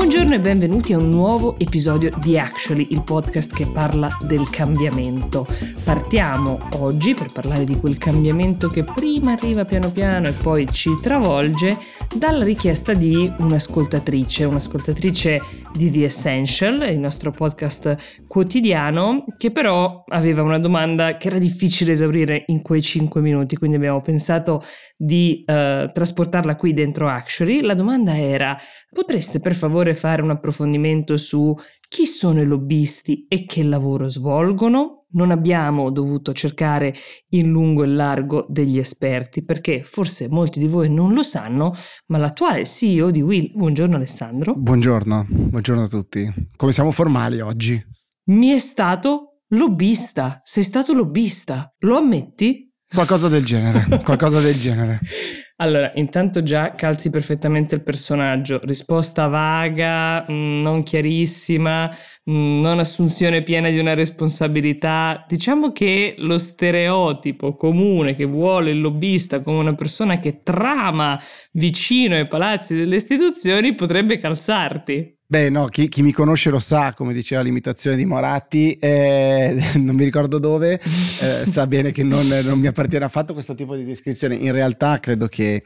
Buongiorno e benvenuti a un nuovo episodio di Actually, il podcast che parla del cambiamento. Partiamo oggi per parlare di quel cambiamento che prima arriva piano piano e poi ci travolge dalla richiesta di un'ascoltatrice, un'ascoltatrice di The Essential, il nostro podcast quotidiano, che però aveva una domanda che era difficile esaurire in quei 5 minuti, quindi abbiamo pensato di uh, trasportarla qui dentro Actually. La domanda era, potreste per favore fare un approfondimento su chi sono i lobbisti e che lavoro svolgono? non abbiamo dovuto cercare in lungo e largo degli esperti perché forse molti di voi non lo sanno, ma l'attuale CEO di Will, buongiorno Alessandro. Buongiorno, buongiorno a tutti. Come siamo formali oggi? Mi è stato lobbista, sei stato lobbista, lo ammetti? Qualcosa del genere, qualcosa del genere. Allora, intanto già calzi perfettamente il personaggio. Risposta vaga, mm, non chiarissima, mm, non assunzione piena di una responsabilità. Diciamo che lo stereotipo comune che vuole il lobbista come una persona che trama vicino ai palazzi delle istituzioni potrebbe calzarti. Beh, no, chi, chi, mi conosce lo sa, come diceva l'imitazione di Moratti, eh, non mi ricordo dove, eh, sa bene che non, non, mi appartiene affatto questo tipo di descrizione. In realtà credo che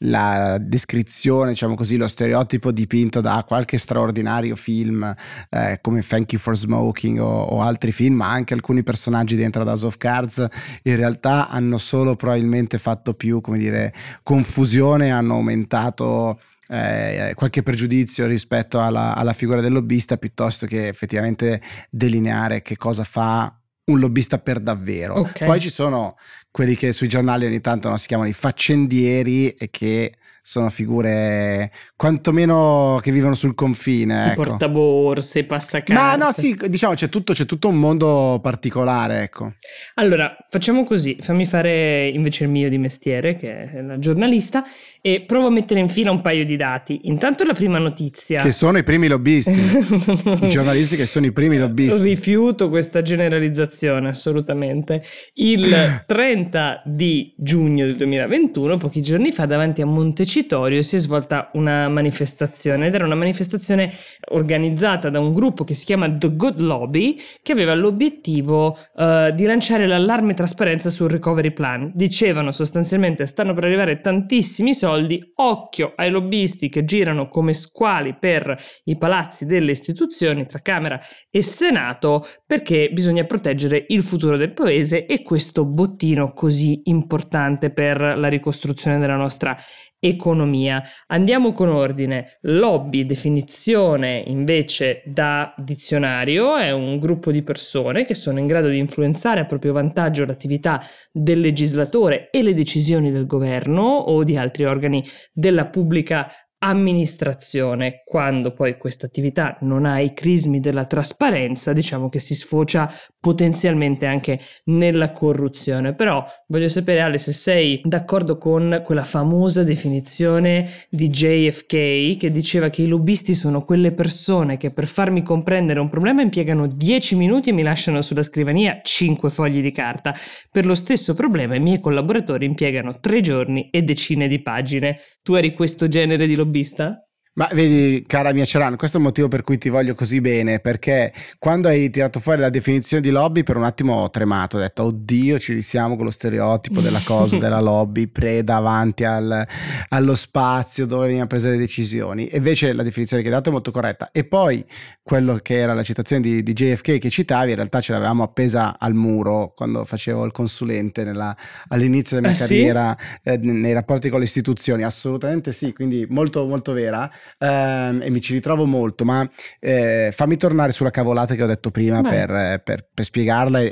la descrizione, diciamo così, lo stereotipo dipinto da qualche straordinario film eh, come Thank You for Smoking o, o, altri film, ma anche alcuni personaggi dentro ad House of Cards, in realtà hanno solo probabilmente fatto più, come dire, confusione, hanno aumentato eh, qualche pregiudizio rispetto alla, alla figura del lobbista piuttosto che effettivamente delineare che cosa fa un lobbista per davvero. Okay. Poi ci sono quelli che sui giornali ogni tanto no, si chiamano i faccendieri e che sono figure quantomeno che vivono sul confine. Ecco. Portaborse, passacarte. Ma no, sì, diciamo c'è tutto, c'è tutto un mondo particolare, ecco. Allora, facciamo così, fammi fare invece il mio di mestiere, che è la giornalista, e provo a mettere in fila un paio di dati. Intanto la prima notizia. Che sono i primi lobbisti. I giornalisti che sono i primi lobbisti. Rifiuto questa generalizzazione, assolutamente. Il 30 di giugno del 2021, pochi giorni fa, davanti a Montecitorio si è svolta una manifestazione ed era una manifestazione organizzata da un gruppo che si chiama The Good Lobby che aveva l'obiettivo uh, di lanciare l'allarme trasparenza sul recovery plan. Dicevano sostanzialmente stanno per arrivare tantissimi soldi, occhio ai lobbisti che girano come squali per i palazzi delle istituzioni tra Camera e Senato perché bisogna proteggere il futuro del paese e questo bottino così importante per la ricostruzione della nostra economia. Andiamo con ordine. Lobby, definizione invece da dizionario, è un gruppo di persone che sono in grado di influenzare a proprio vantaggio l'attività del legislatore e le decisioni del governo o di altri organi della pubblica amministrazione, quando poi questa attività non ha i crismi della trasparenza, diciamo che si sfocia potenzialmente anche nella corruzione. Però voglio sapere Ale se sei d'accordo con quella famosa definizione di JFK che diceva che i lobbisti sono quelle persone che per farmi comprendere un problema impiegano 10 minuti e mi lasciano sulla scrivania 5 fogli di carta. Per lo stesso problema i miei collaboratori impiegano 3 giorni e decine di pagine. Tu eri questo genere di lobbista? Lobbista? Ma vedi, cara mia Ceran, questo è il motivo per cui ti voglio così bene, perché quando hai tirato fuori la definizione di lobby, per un attimo ho tremato, ho detto, oddio, ci risiamo con lo stereotipo della cosa, della lobby, preda avanti al, allo spazio dove vengono prese le decisioni. E invece la definizione che hai dato è molto corretta. E poi quello che era la citazione di, di JFK che citavi, in realtà ce l'avevamo appesa al muro quando facevo il consulente nella, all'inizio della mia ah, carriera sì? eh, nei rapporti con le istituzioni, assolutamente sì, quindi molto molto vera ehm, e mi ci ritrovo molto, ma eh, fammi tornare sulla cavolata che ho detto prima per, per, per, spiegarla e,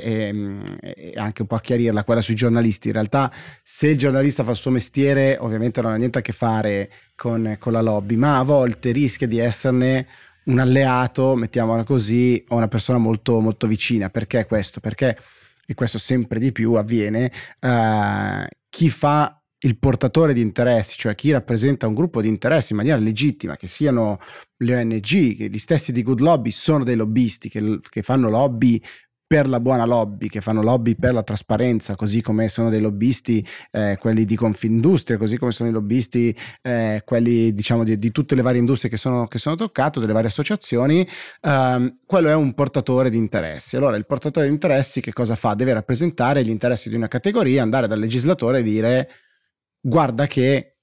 e, anche un po' chiarirla, quella sui giornalisti. In realtà se il giornalista fa il suo mestiere ovviamente non ha niente a che fare con, con la lobby, ma a volte rischia di esserne un alleato, mettiamola così, o una persona molto, molto vicina. Perché questo? Perché, e questo sempre di più avviene, uh, chi fa il portatore di interessi, cioè chi rappresenta un gruppo di interessi in maniera legittima, che siano le ONG, che gli stessi di Good Lobby sono dei lobbisti che, che fanno lobby per la buona lobby, che fanno lobby per la trasparenza, così come sono dei lobbisti eh, quelli di Confindustria, così come sono i lobbisti eh, quelli diciamo di, di, tutte le varie industrie che sono, che sono toccate, delle varie associazioni, ehm, quello è un portatore di interessi. Allora il portatore di interessi che cosa fa? Deve rappresentare gli interessi di una categoria, andare dal legislatore e dire guarda che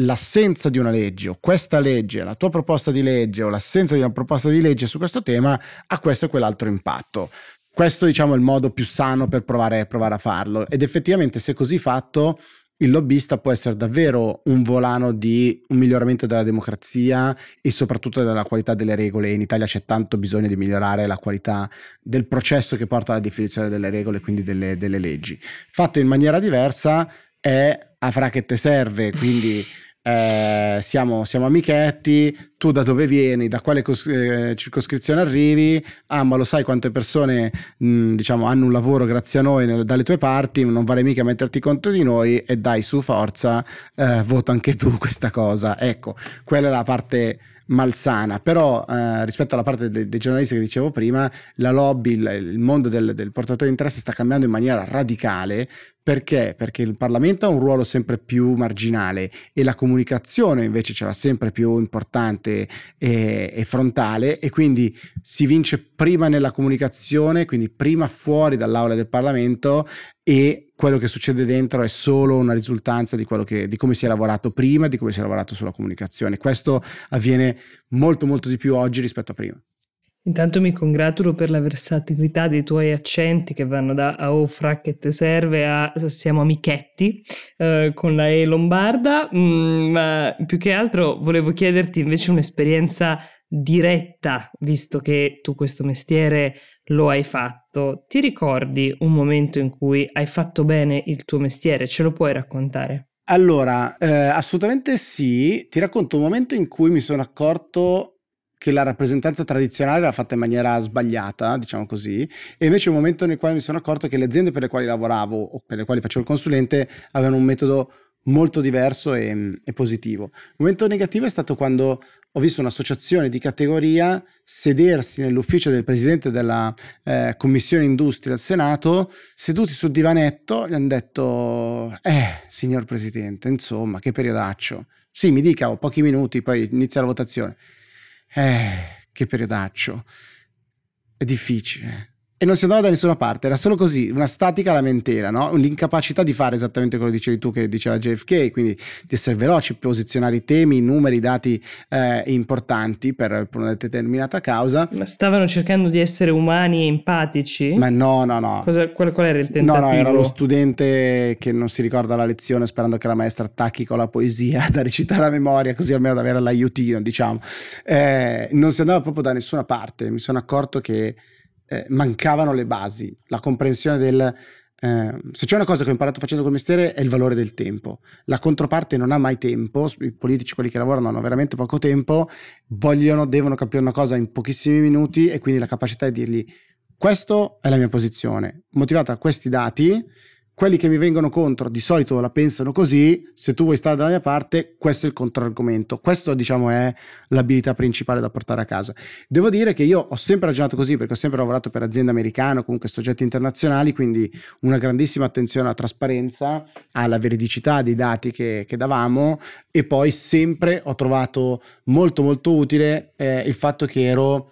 l'assenza di una legge o questa legge, la tua proposta di legge o l'assenza di una proposta di legge su questo tema ha questo e quell'altro impatto. Questo diciamo è il modo più sano per provare, provare a farlo ed effettivamente se così fatto il lobbista può essere davvero un volano di un miglioramento della democrazia e soprattutto della qualità delle regole. In Italia c'è tanto bisogno di migliorare la qualità del processo che porta alla definizione delle regole, quindi delle, delle leggi. Fatto in maniera diversa è a fra che te serve, quindi eh, siamo, siamo, amichetti, tu da dove vieni, da quale cos- eh, circoscrizione arrivi, ah ma lo sai quante persone mh, diciamo, hanno un lavoro grazie a noi nel, dalle tue parti, non vale mica metterti contro di noi e dai su forza, eh, vota anche tu questa cosa. Ecco, quella è la parte malsana, però eh, rispetto alla parte dei, dei giornalisti che dicevo prima, la lobby, il, il mondo del, del portatore di interesse sta cambiando in maniera radicale perché? Perché il Parlamento ha un ruolo sempre più marginale e la comunicazione invece ce sempre più importante e, e, frontale e quindi si vince prima nella comunicazione, quindi prima fuori dall'aula del Parlamento e quello che succede dentro è solo una risultanza di, che, di come si è lavorato prima di come si è lavorato sulla comunicazione. Questo avviene molto molto di più oggi rispetto a prima. Intanto mi congratulo per la versatilità dei tuoi accenti che vanno da a oh fra che te serve a siamo amichetti eh, con la E lombarda, mm, ma più che altro volevo chiederti invece un'esperienza diretta, visto che tu questo mestiere lo hai fatto. Ti ricordi un momento in cui hai fatto bene il tuo mestiere? Ce lo puoi raccontare? Allora, eh, assolutamente sì. Ti racconto un momento in cui mi sono accorto che la rappresentanza tradizionale era fatta in maniera sbagliata, diciamo così, e invece un momento nel quale mi sono accorto che le aziende per le quali lavoravo o per le quali facevo il consulente avevano un metodo molto diverso e, e, positivo. Il momento negativo è stato quando ho visto un'associazione di categoria sedersi nell'ufficio del presidente della eh, commissione industria del Senato, seduti sul divanetto, gli hanno detto, eh, signor presidente, insomma, che periodaccio. Sì, mi dica, ho pochi minuti, poi inizia la votazione. Eh, che periodaccio. È difficile e non si andava da nessuna parte, era solo così, una statica lamentela, no? l'incapacità di fare esattamente quello che dicevi tu, che diceva JFK, quindi di essere veloci, posizionare i temi, i numeri, i dati eh, importanti per, per, una determinata causa. Ma stavano cercando di essere umani e empatici? Ma no, no, no. Cosa, qual, qual, era il tentativo? No, no, era lo studente che non si ricorda la lezione sperando che la maestra attacchi con la poesia da recitare a memoria, così almeno da avere l'aiutino, diciamo. Eh, non si andava proprio da nessuna parte, mi sono accorto che eh, mancavano le basi, la comprensione del... Eh, se c'è una cosa che ho imparato facendo quel mestiere è il valore del tempo. La controparte non ha mai tempo, i politici, quelli che lavorano, hanno veramente poco tempo, vogliono, devono capire una cosa in pochissimi minuti e quindi la capacità di dirgli questa è la mia posizione, motivata da questi dati, quelli che mi vengono contro di solito la pensano così, se tu vuoi stare dalla mia parte, questo è il controargomento. Questo, diciamo, è l'abilità principale da portare a casa. Devo dire che io ho sempre ragionato così perché ho sempre lavorato per aziende americane comunque soggetti internazionali, quindi una grandissima attenzione alla trasparenza, alla veridicità dei dati che, che davamo e poi sempre ho trovato molto molto utile eh, il fatto che ero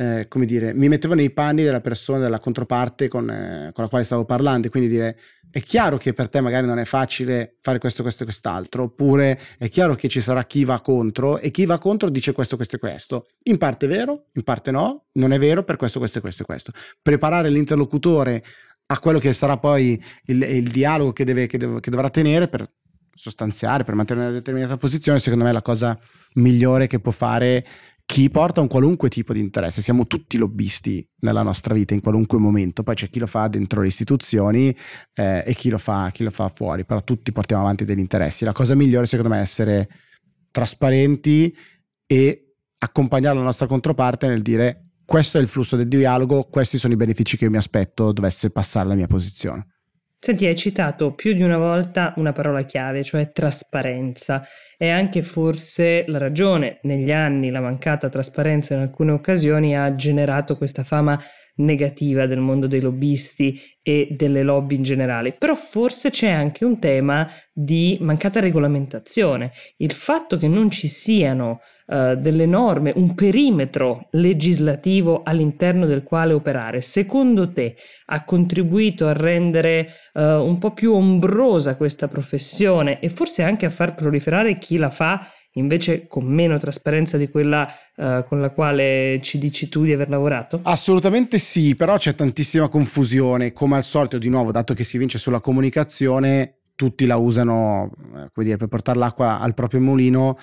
eh, come dire, mi mettevo nei panni della persona, della controparte con, eh, con la quale stavo parlando e quindi dire è chiaro che per te magari non è facile fare questo, questo e quest'altro, oppure è chiaro che ci sarà chi va contro e chi va contro dice questo, questo e questo. In parte è vero, in parte no, non è vero per questo, questo e questo e questo. Preparare l'interlocutore a quello che sarà poi il, il dialogo che, deve, che, deve, che dovrà tenere per sostanziare, per mantenere una determinata posizione, secondo me è la cosa migliore che può fare chi porta un qualunque tipo di interesse, siamo tutti lobbisti nella nostra vita in qualunque momento, poi c'è chi lo fa dentro le istituzioni eh, e chi lo, fa, chi lo fa fuori, però tutti portiamo avanti degli interessi. La cosa migliore secondo me è essere trasparenti e accompagnare la nostra controparte nel dire questo è il flusso del dialogo, questi sono i benefici che io mi aspetto dovesse passare la mia posizione. Senti, hai citato più di una volta una parola chiave, cioè trasparenza. E anche forse la ragione, negli anni la mancata trasparenza in alcune occasioni ha generato questa fama negativa del mondo dei lobbisti e delle lobby in generale, però forse c'è anche un tema di mancata regolamentazione. Il fatto che non ci siano uh, delle norme, un perimetro legislativo all'interno del quale operare, secondo te ha contribuito a rendere uh, un po' più ombrosa questa professione e forse anche a far proliferare chi la fa invece con meno trasparenza di quella uh, con la quale ci dici tu di aver lavorato? Assolutamente sì, però c'è tantissima confusione, come al solito di nuovo, dato che si vince sulla comunicazione, tutti la usano eh, dire, per portare l'acqua al proprio mulino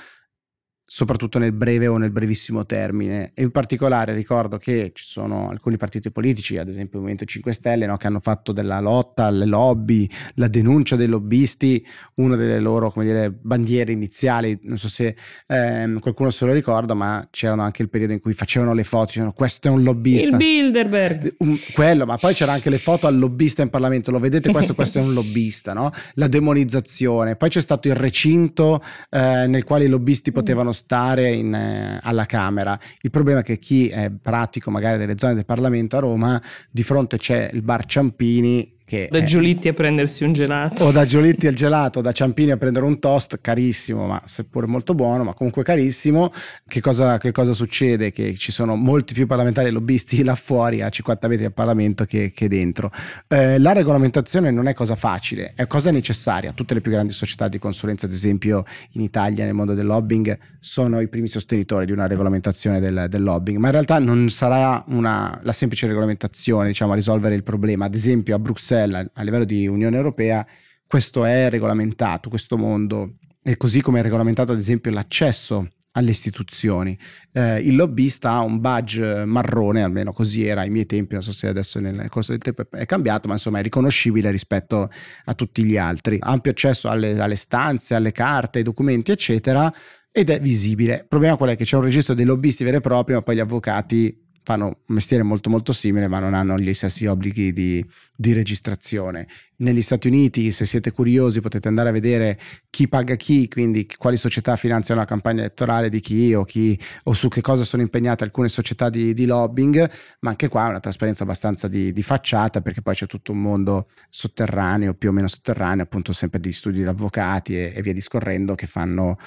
soprattutto nel breve o nel brevissimo termine. E in particolare ricordo che ci sono alcuni partiti politici, ad esempio il Movimento 5 Stelle, no, che hanno fatto della lotta alle lobby, la denuncia dei lobbisti, una delle loro come dire, bandiere iniziali. Non so se ehm, qualcuno se lo ricorda, ma c'erano anche il periodo in cui facevano le foto, dicevano questo è un lobbista. Il Bilderberg. Un, quello, ma poi c'era anche le foto al lobbista in Parlamento, lo vedete questo, questo è un lobbista, no? La demonizzazione. Poi c'è stato il recinto eh, nel quale i lobbisti potevano stare in, eh, alla Camera. Il problema è che chi è pratico magari delle zone del Parlamento a Roma, di fronte c'è il bar Ciampini da Giolitti a prendersi un gelato. O da Giolitti al gelato, da Ciampini a prendere un toast, carissimo, ma seppure molto buono, ma comunque carissimo. Che cosa, che cosa succede? Che ci sono molti più parlamentari lobbisti là fuori a 50 metri al Parlamento che, che dentro. Eh, la regolamentazione non è cosa facile, è cosa necessaria. Tutte le più grandi società di consulenza, ad esempio in Italia nel mondo del lobbying, sono i primi sostenitori di una regolamentazione del, del lobbying, ma in realtà non sarà una, la semplice regolamentazione diciamo, a risolvere il problema. Ad esempio a Bruxelles Bruxelles, a livello di Unione Europea, questo è regolamentato, questo mondo, e così come è regolamentato ad esempio l'accesso alle istituzioni. Eh, il lobbista ha un badge marrone, almeno così era ai miei tempi, non so se adesso nel corso del tempo è cambiato, ma insomma è riconoscibile rispetto a tutti gli altri. Ampio accesso alle, alle stanze, alle carte, ai documenti, eccetera, ed è visibile. Il problema qual è? Che c'è un registro dei lobbisti veri e propri, ma poi gli avvocati fanno un mestiere molto molto simile ma non hanno gli stessi obblighi di, di, registrazione. Negli Stati Uniti, se siete curiosi, potete andare a vedere chi paga chi, quindi quali società finanziano la campagna elettorale di chi o, chi, o su che cosa sono impegnate alcune società di, di lobbying, ma anche qua è una trasparenza abbastanza di, di, facciata perché poi c'è tutto un mondo sotterraneo, più o meno sotterraneo, appunto sempre di studi di avvocati e, e via discorrendo che fanno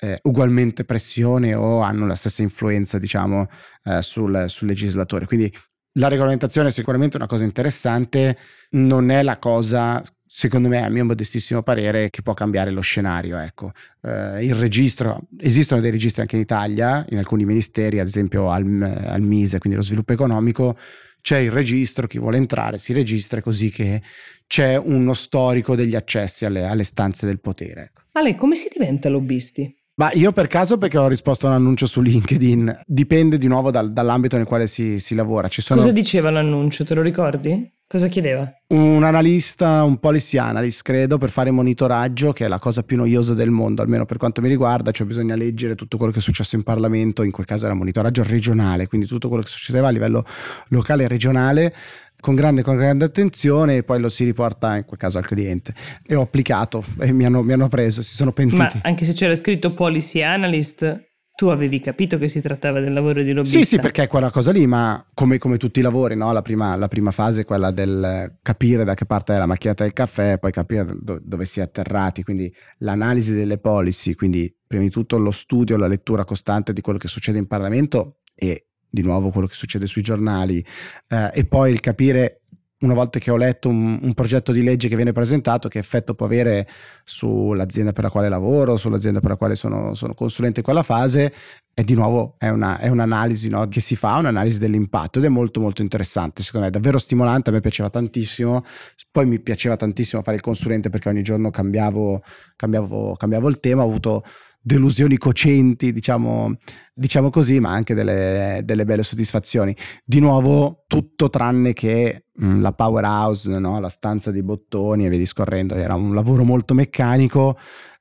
eh, ugualmente pressione o hanno la stessa influenza, diciamo, eh, sul, sul legislatore. Quindi la regolamentazione è sicuramente una cosa interessante, non è la cosa secondo me, a mio modestissimo parere, che può cambiare lo scenario. Ecco. Eh, il registro, esistono dei registri anche in Italia, in alcuni ministeri, ad esempio al, al, Mise, quindi lo sviluppo economico, c'è il registro, chi vuole entrare si registra così che c'è uno storico degli accessi alle, alle stanze del potere. Ecco. Ale, come si diventa lobbisti? Ma io per caso perché ho risposto a un annuncio su LinkedIn, dipende di nuovo dal, dall'ambito nel quale si, si lavora. Sono... Cosa diceva l'annuncio, te lo ricordi? Cosa chiedeva? Un analista, un policy analyst, credo, per fare monitoraggio, che è la cosa più noiosa del mondo, almeno per quanto mi riguarda, cioè bisogna leggere tutto quello che è successo in Parlamento, in quel caso era monitoraggio regionale, quindi tutto quello che succedeva a livello locale e regionale con grande, con grande attenzione e poi lo si riporta in quel caso al cliente. E ho applicato e mi hanno, mi hanno preso, si sono pentiti. Ma anche se c'era scritto policy analyst, tu avevi capito che si trattava del lavoro di lobbista? Sì, sì, perché è quella cosa lì, ma come, come tutti i lavori, no? la, prima, la, prima, fase è quella del capire da che parte è la macchiata del caffè, poi capire do, dove si è atterrati, quindi l'analisi delle policy, quindi prima di tutto lo studio, la lettura costante di quello che succede in Parlamento e di nuovo quello che succede sui giornali eh, e poi il capire una volta che ho letto un, un, progetto di legge che viene presentato, che effetto può avere sull'azienda per la quale lavoro, sull'azienda per la quale sono, sono consulente in quella fase, e di nuovo è, una, è un'analisi no, che si fa, un'analisi dell'impatto ed è molto molto interessante, secondo me è davvero stimolante, a me piaceva tantissimo, poi mi piaceva tantissimo fare il consulente perché ogni giorno cambiavo, cambiavo, cambiavo il tema, ho avuto delusioni cocenti, diciamo, diciamo così, ma anche delle, delle, belle soddisfazioni. Di nuovo, tutto tranne che mh, mm, la powerhouse, no? la stanza dei bottoni e via discorrendo, era un lavoro molto meccanico.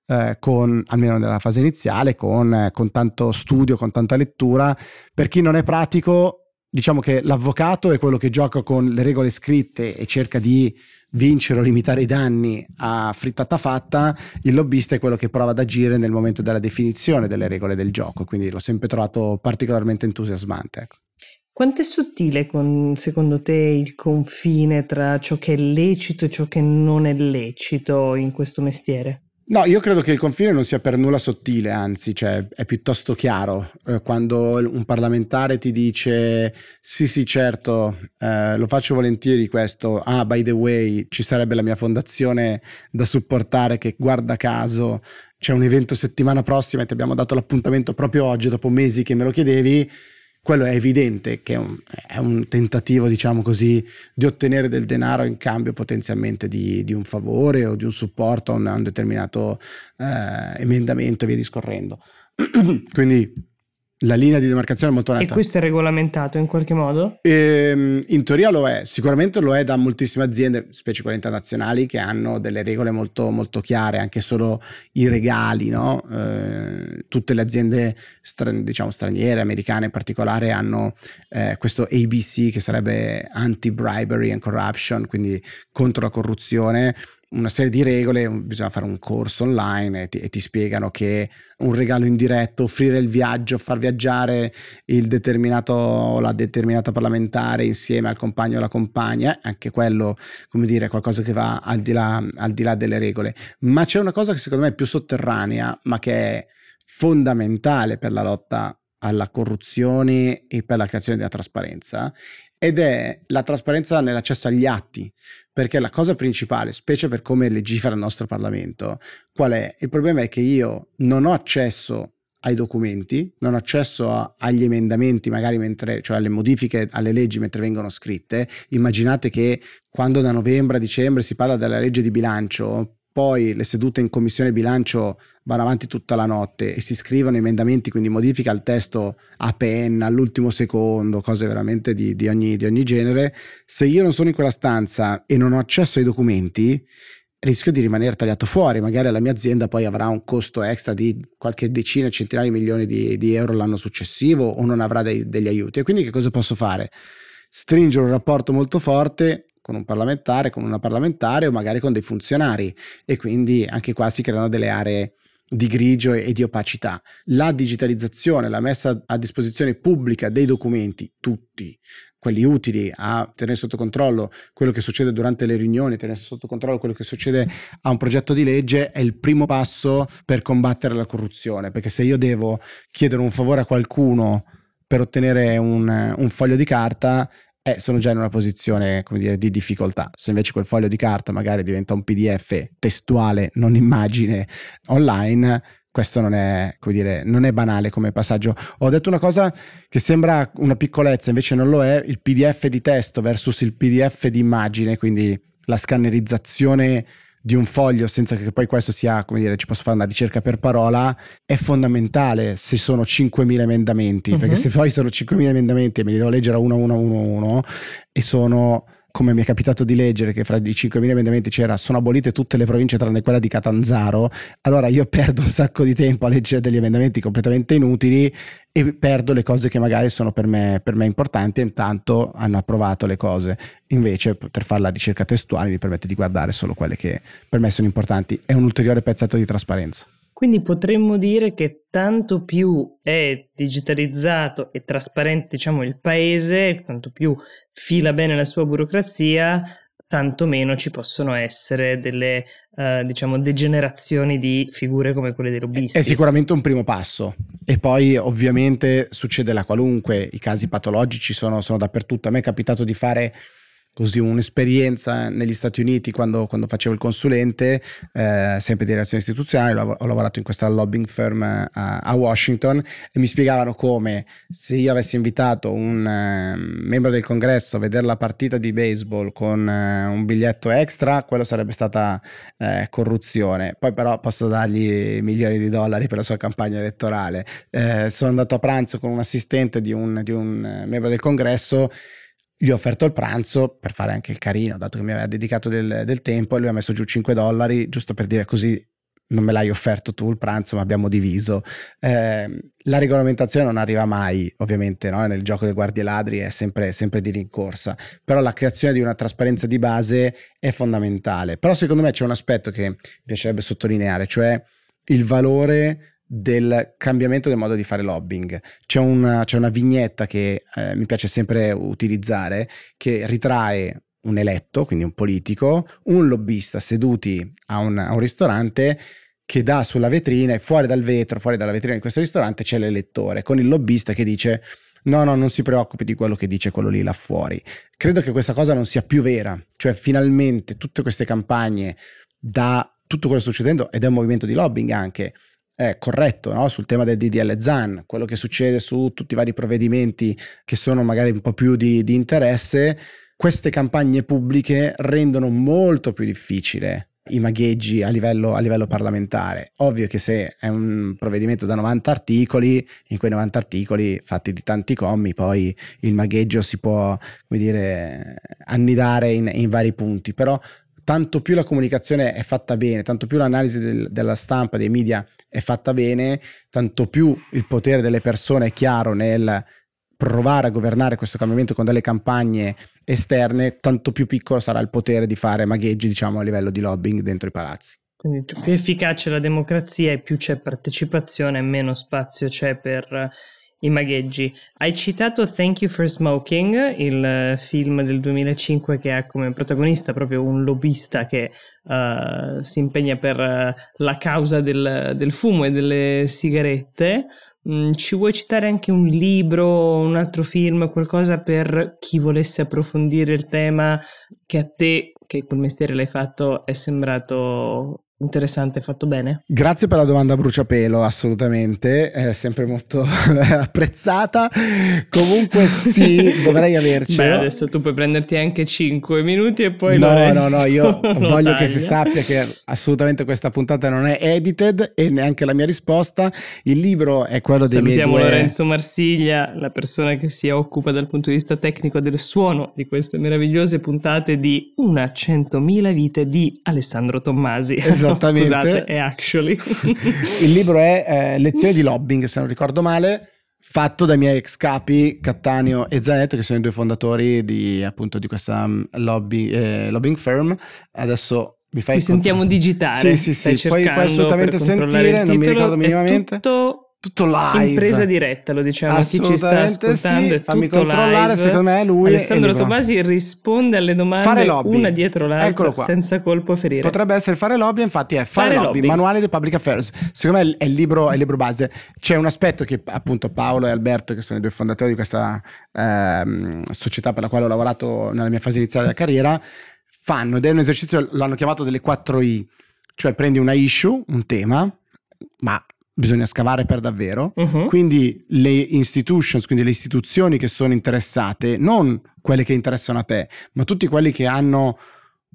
Eh, con, almeno nella fase iniziale, con, eh, con tanto studio, con tanta lettura. Per chi non è pratico, diciamo che l'avvocato è quello che gioca con le regole scritte e cerca di vincere o limitare i danni a frittata fatta, il lobbista è quello che prova ad agire nel momento della definizione delle regole del gioco, quindi l'ho sempre trovato particolarmente entusiasmante. Ecco. Quanto è sottile con, secondo te il confine tra ciò che è lecito e ciò che non è lecito in questo mestiere? No, io credo che il confine non sia per nulla sottile, anzi, cioè, è piuttosto chiaro. Eh, quando un parlamentare ti dice sì, sì, certo, eh, lo faccio volentieri questo, ah, by the way, ci sarebbe la mia fondazione da supportare che guarda caso c'è un evento settimana prossima e ti abbiamo dato l'appuntamento proprio oggi, dopo mesi che me lo chiedevi quello è evidente che è un, è un, tentativo, diciamo così, di ottenere del denaro in cambio potenzialmente di, di un favore o di un supporto a un, a un determinato eh, emendamento e via discorrendo. Quindi la linea di demarcazione è molto netta. E questo è regolamentato in qualche modo? Ehm, in teoria lo è, sicuramente lo è da moltissime aziende, specie quelle internazionali, che hanno delle regole molto, molto chiare, anche solo i regali, no? eh, tutte le aziende stra- diciamo straniere, americane in particolare, hanno eh, questo ABC che sarebbe anti-bribery and corruption, quindi contro la corruzione una serie di regole, bisogna fare un corso online e ti, e ti, spiegano che un regalo indiretto, offrire il viaggio, far viaggiare il determinato la determinata parlamentare insieme al compagno o alla compagna, anche quello, come dire, qualcosa che va al di là, al di là delle regole. Ma c'è una cosa che secondo me è più sotterranea, ma che è fondamentale per la lotta alla corruzione e per la creazione della trasparenza ed è la trasparenza nell'accesso agli atti, perché la cosa principale, specie per come legifera il nostro Parlamento, qual è? Il problema è che io non ho accesso ai documenti, non ho accesso a, agli emendamenti, magari mentre, cioè alle modifiche alle leggi mentre vengono scritte. Immaginate che quando da novembre a dicembre si parla della legge di bilancio, poi le sedute in commissione bilancio vanno avanti tutta la notte e si scrivono emendamenti, quindi modifica il testo a penna, all'ultimo secondo, cose veramente di, di, ogni, di ogni genere, se io non sono in quella stanza e non ho accesso ai documenti, rischio di rimanere tagliato fuori, magari la mia azienda poi avrà un costo extra di qualche decina, centinaia di milioni di, di euro l'anno successivo o non avrà dei, degli aiuti. E quindi che cosa posso fare? Stringere un rapporto molto forte con un parlamentare, con una parlamentare o magari con dei funzionari e quindi anche qua si creano delle aree di grigio e di opacità. La digitalizzazione, la messa a disposizione pubblica dei documenti, tutti, quelli utili a tenere sotto controllo quello che succede durante le riunioni, tenere sotto controllo quello che succede a un progetto di legge, è il primo passo per combattere la corruzione, perché se io devo chiedere un favore a qualcuno per ottenere un, un foglio di carta, eh, sono già in una posizione dire, di difficoltà. Se invece quel foglio di carta magari diventa un PDF testuale, non immagine online, questo non è, dire, non è banale come passaggio. Ho detto una cosa che sembra una piccolezza, invece non lo è, il PDF di testo versus il PDF di immagine, quindi la scannerizzazione di un foglio senza che poi questo sia, come dire, ci posso fare una ricerca per parola, è fondamentale se sono 5.000 emendamenti, uh-huh. perché mhm. se poi sono 5.000 emendamenti e me li devo leggere a uno a uno a uno uno e sono come mi è capitato di leggere che fra i 5.000 emendamenti c'era sono abolite tutte le province tranne quella di Catanzaro, allora io perdo un sacco di tempo a leggere degli emendamenti completamente inutili e perdo le cose che magari sono per me, per me importanti e intanto hanno approvato le cose. Invece poter fare la ricerca testuale mi permette di guardare solo quelle che per me sono importanti. È un ulteriore pezzetto di trasparenza. Quindi potremmo dire che tanto più è digitalizzato e trasparente, diciamo, il paese, tanto più fila bene la sua burocrazia, tanto meno ci possono essere delle, uh, diciamo, degenerazioni di figure come quelle dei lobbisti. È sicuramente un primo passo. E poi ovviamente succede la qualunque, i casi patologici sono, sono dappertutto. A me è capitato di fare così un'esperienza negli Stati Uniti quando, quando facevo il consulente, eh, sempre di relazioni istituzionali, ho lavorato in questa lobbying firm a, a, Washington e mi spiegavano come se io avessi invitato un uh, membro del congresso a vedere la partita di baseball con uh, un biglietto extra, quello sarebbe stata uh, corruzione. Poi però posso dargli milioni di dollari per la sua campagna elettorale. sono andato a pranzo con un assistente di un, di un membro del congresso gli ho offerto il pranzo per fare anche il carino, dato che mi aveva dedicato del, del tempo e lui ha messo giù 5 dollari, giusto per dire così non me l'hai offerto tu il pranzo, ma abbiamo diviso. Eh, la regolamentazione non arriva mai, ovviamente, no? nel gioco dei guardie ladri è sempre, sempre, di rincorsa, però la creazione di una trasparenza di base è fondamentale. Però secondo me c'è un aspetto che piacerebbe sottolineare, cioè il valore del cambiamento del modo di fare lobbying. C'è una, c'è una vignetta che eh, mi piace sempre utilizzare che ritrae un eletto, quindi un politico, un lobbista seduti a un, a un ristorante che dà sulla vetrina e fuori dal vetro, fuori dalla vetrina di questo ristorante c'è l'elettore con il lobbista che dice no, no, non si preoccupi di quello che dice quello lì là fuori. Credo che questa cosa non sia più vera, cioè finalmente tutte queste campagne da tutto quello che sta succedendo ed è un movimento di lobbying anche, è corretto no? sul tema del DDL ZAN, quello che succede su tutti i vari provvedimenti che sono magari un po' più di, di interesse, queste campagne pubbliche rendono molto più difficile i magheggi a livello, a livello, parlamentare. Ovvio che se è un provvedimento da 90 articoli, in quei 90 articoli fatti di tanti commi, poi il magheggio si può, come dire, annidare in, in vari punti, però tanto più la comunicazione è fatta bene, tanto più l'analisi del, della stampa, dei media è fatta bene, tanto più il potere delle persone è chiaro nel provare a governare questo cambiamento con delle campagne esterne, tanto più piccolo sarà il potere di fare magheggi, diciamo, a livello di lobbying dentro i palazzi. Quindi più efficace la democrazia e più c'è partecipazione, meno spazio c'è per i magheggi. Hai citato Thank You for Smoking, il film del 2005 che ha come protagonista proprio un lobbista che uh, si impegna per uh, la causa del, del fumo e delle sigarette. Mm, ci vuoi citare anche un libro, un altro film, qualcosa per chi volesse approfondire il tema che a te, che quel mestiere l'hai fatto, è sembrato Interessante, fatto bene. Grazie per la domanda bruciapelo, assolutamente, è sempre molto apprezzata. Comunque sì, dovrei averci. Beh, adesso tu puoi prenderti anche 5 minuti e poi No, Lorenzo no, no, io voglio taglia. che si sappia che assolutamente questa puntata non è edited e neanche la mia risposta. Il libro è quello dei Salutiamo miei due... Lorenzo Marsiglia, la persona che si occupa dal punto di vista tecnico del suono di queste meravigliose puntate di Una centomila vite di Alessandro Tommasi. Esatto Esattamente. Scusate, è actually. Il libro è eh, Lezioni di lobbying, se non ricordo male, fatto dai miei ex capi Cattaneo e Zanetto, che sono i due fondatori di, appunto, di questa mm, lobby, eh, lobbying firm. Adesso mi fai Ti sentiamo digitare. Sì, sì, sì. Poi puoi assolutamente sentire, non mi ricordo minimamente. Tutto tutto live. Impresa diretta, lo diciamo a chi ci sta ascoltando. Sì. Fammi controllare, live. secondo me lui. Alessandro Tomasi risponde alle domande una dietro l'altra senza colpo ferire. Potrebbe essere fare lobby, infatti è fare, fare lobby, lobby, manuale di public affairs. Secondo me è il, libro, è il libro base. C'è un aspetto che appunto Paolo e Alberto, che sono i due fondatori di questa ehm, società per la quale ho lavorato nella mia fase iniziale della carriera, fanno ed è un esercizio, l'hanno chiamato delle 4 I, cioè prendi una issue, un tema, ma bisogna scavare per davvero. Uh-huh. Quindi le institutions, quindi le istituzioni che sono interessate, non quelle che interessano a te, ma tutti quelli che hanno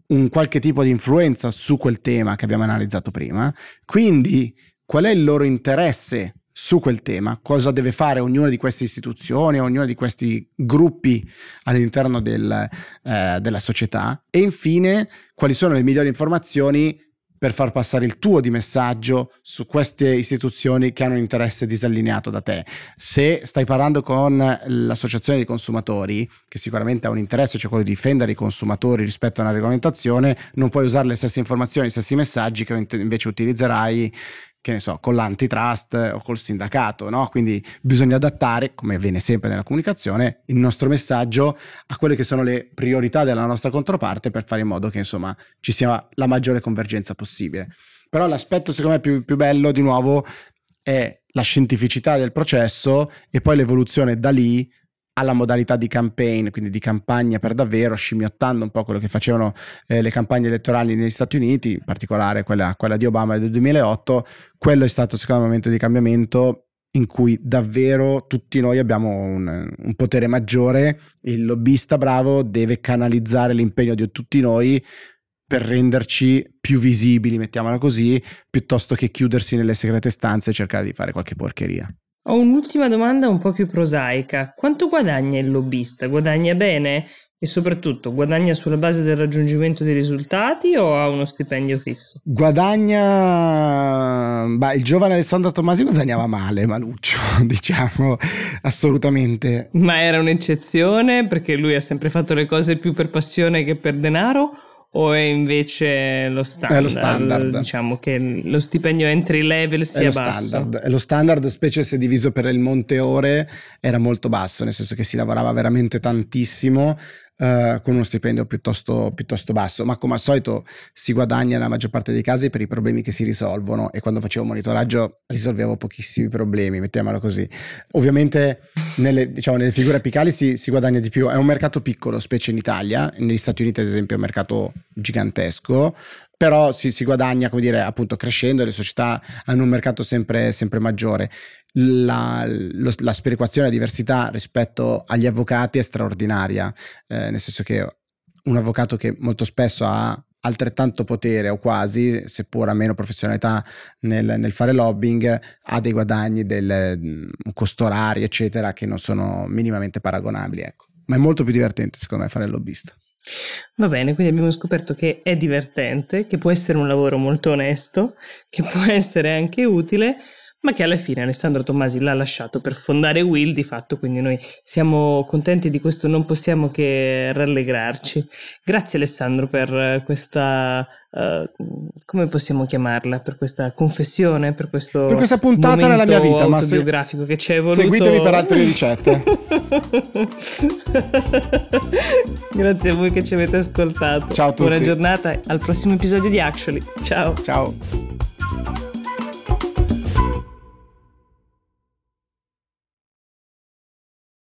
un qualche tipo di influenza su quel tema che abbiamo analizzato prima. Quindi qual è il loro interesse su quel tema, cosa deve fare ognuna di queste istituzioni, ognuno di questi gruppi all'interno del, eh, della società e infine quali sono le migliori informazioni per far passare il tuo di messaggio su queste istituzioni che hanno un interesse disallineato da te. Se stai parlando con l'associazione dei consumatori, che sicuramente ha un interesse, cioè quello di difendere i consumatori rispetto a una regolamentazione, non puoi usare le stesse informazioni, gli stessi messaggi che invece utilizzerai che ne so, con l'antitrust o col sindacato, no? Quindi bisogna adattare, come avviene sempre nella comunicazione, il nostro messaggio a quelle che sono le priorità della nostra controparte per fare in modo che insomma ci sia la maggiore convergenza possibile. Però l'aspetto secondo me più, più bello di nuovo è la scientificità del processo e poi l'evoluzione da lì alla modalità di campaign, quindi di campagna per davvero, scimmiottando un po' quello che facevano eh, le campagne elettorali negli Stati Uniti, in particolare quella, quella di Obama del 2008, quello è stato secondo me un momento di cambiamento in cui davvero tutti noi abbiamo un, un, potere maggiore, il lobbista bravo deve canalizzare l'impegno di tutti noi per renderci più visibili, mettiamola così, piuttosto che chiudersi nelle segrete stanze e cercare di fare qualche porcheria. Ho un'ultima domanda un po' più prosaica. Quanto guadagna il lobbista? Guadagna bene? E soprattutto, guadagna sulla base del raggiungimento dei risultati o ha uno stipendio fisso? Guadagna... Beh, il giovane Alessandro Tomasi guadagnava male, Maluccio, diciamo, assolutamente. Ma era un'eccezione perché lui ha sempre fatto le cose più per passione che per denaro? O è invece lo standard? È lo standard. Diciamo che lo stipendio entry level sia è basso. Standard. È lo standard, specie se diviso per il monte ore, era molto basso, nel senso che si lavorava veramente tantissimo eh, con uno stipendio piuttosto, piuttosto, basso, ma come al solito si guadagna nella maggior parte dei casi per i problemi che si risolvono e quando facevo monitoraggio risolvevo pochissimi problemi, mettiamolo così. Ovviamente nelle, diciamo, nelle figure apicali si, si, guadagna di più, è un mercato piccolo, specie in Italia, negli Stati Uniti ad esempio è un mercato gigantesco, però si, si guadagna, come dire, appunto crescendo, le società hanno un mercato sempre, sempre maggiore la, lo, la sperequazione, la diversità rispetto agli avvocati è straordinaria, eh, nel senso che un avvocato che molto spesso ha altrettanto potere o quasi, seppur a meno professionalità nel, nel fare lobbying, ha dei guadagni, del um, costo orario, eccetera, che non sono minimamente paragonabili. Ecco. Ma è molto più divertente, secondo me, fare il lobbista. Va bene, quindi abbiamo scoperto che è divertente, che può essere un lavoro molto onesto, che può essere anche utile, ma che alla fine Alessandro Tommasi l'ha lasciato per fondare Will di fatto, quindi noi siamo contenti di questo, non possiamo che rallegrarci. Grazie Alessandro per questa, uh, come possiamo chiamarla, per questa confessione, per questo per questa puntata nella mia vita, ma se... che ci hai voluto. Seguitemi per altre ricette. Grazie a voi che ci avete ascoltato. Ciao a tutti. Buona giornata, al prossimo episodio di Actually. Ciao. Ciao.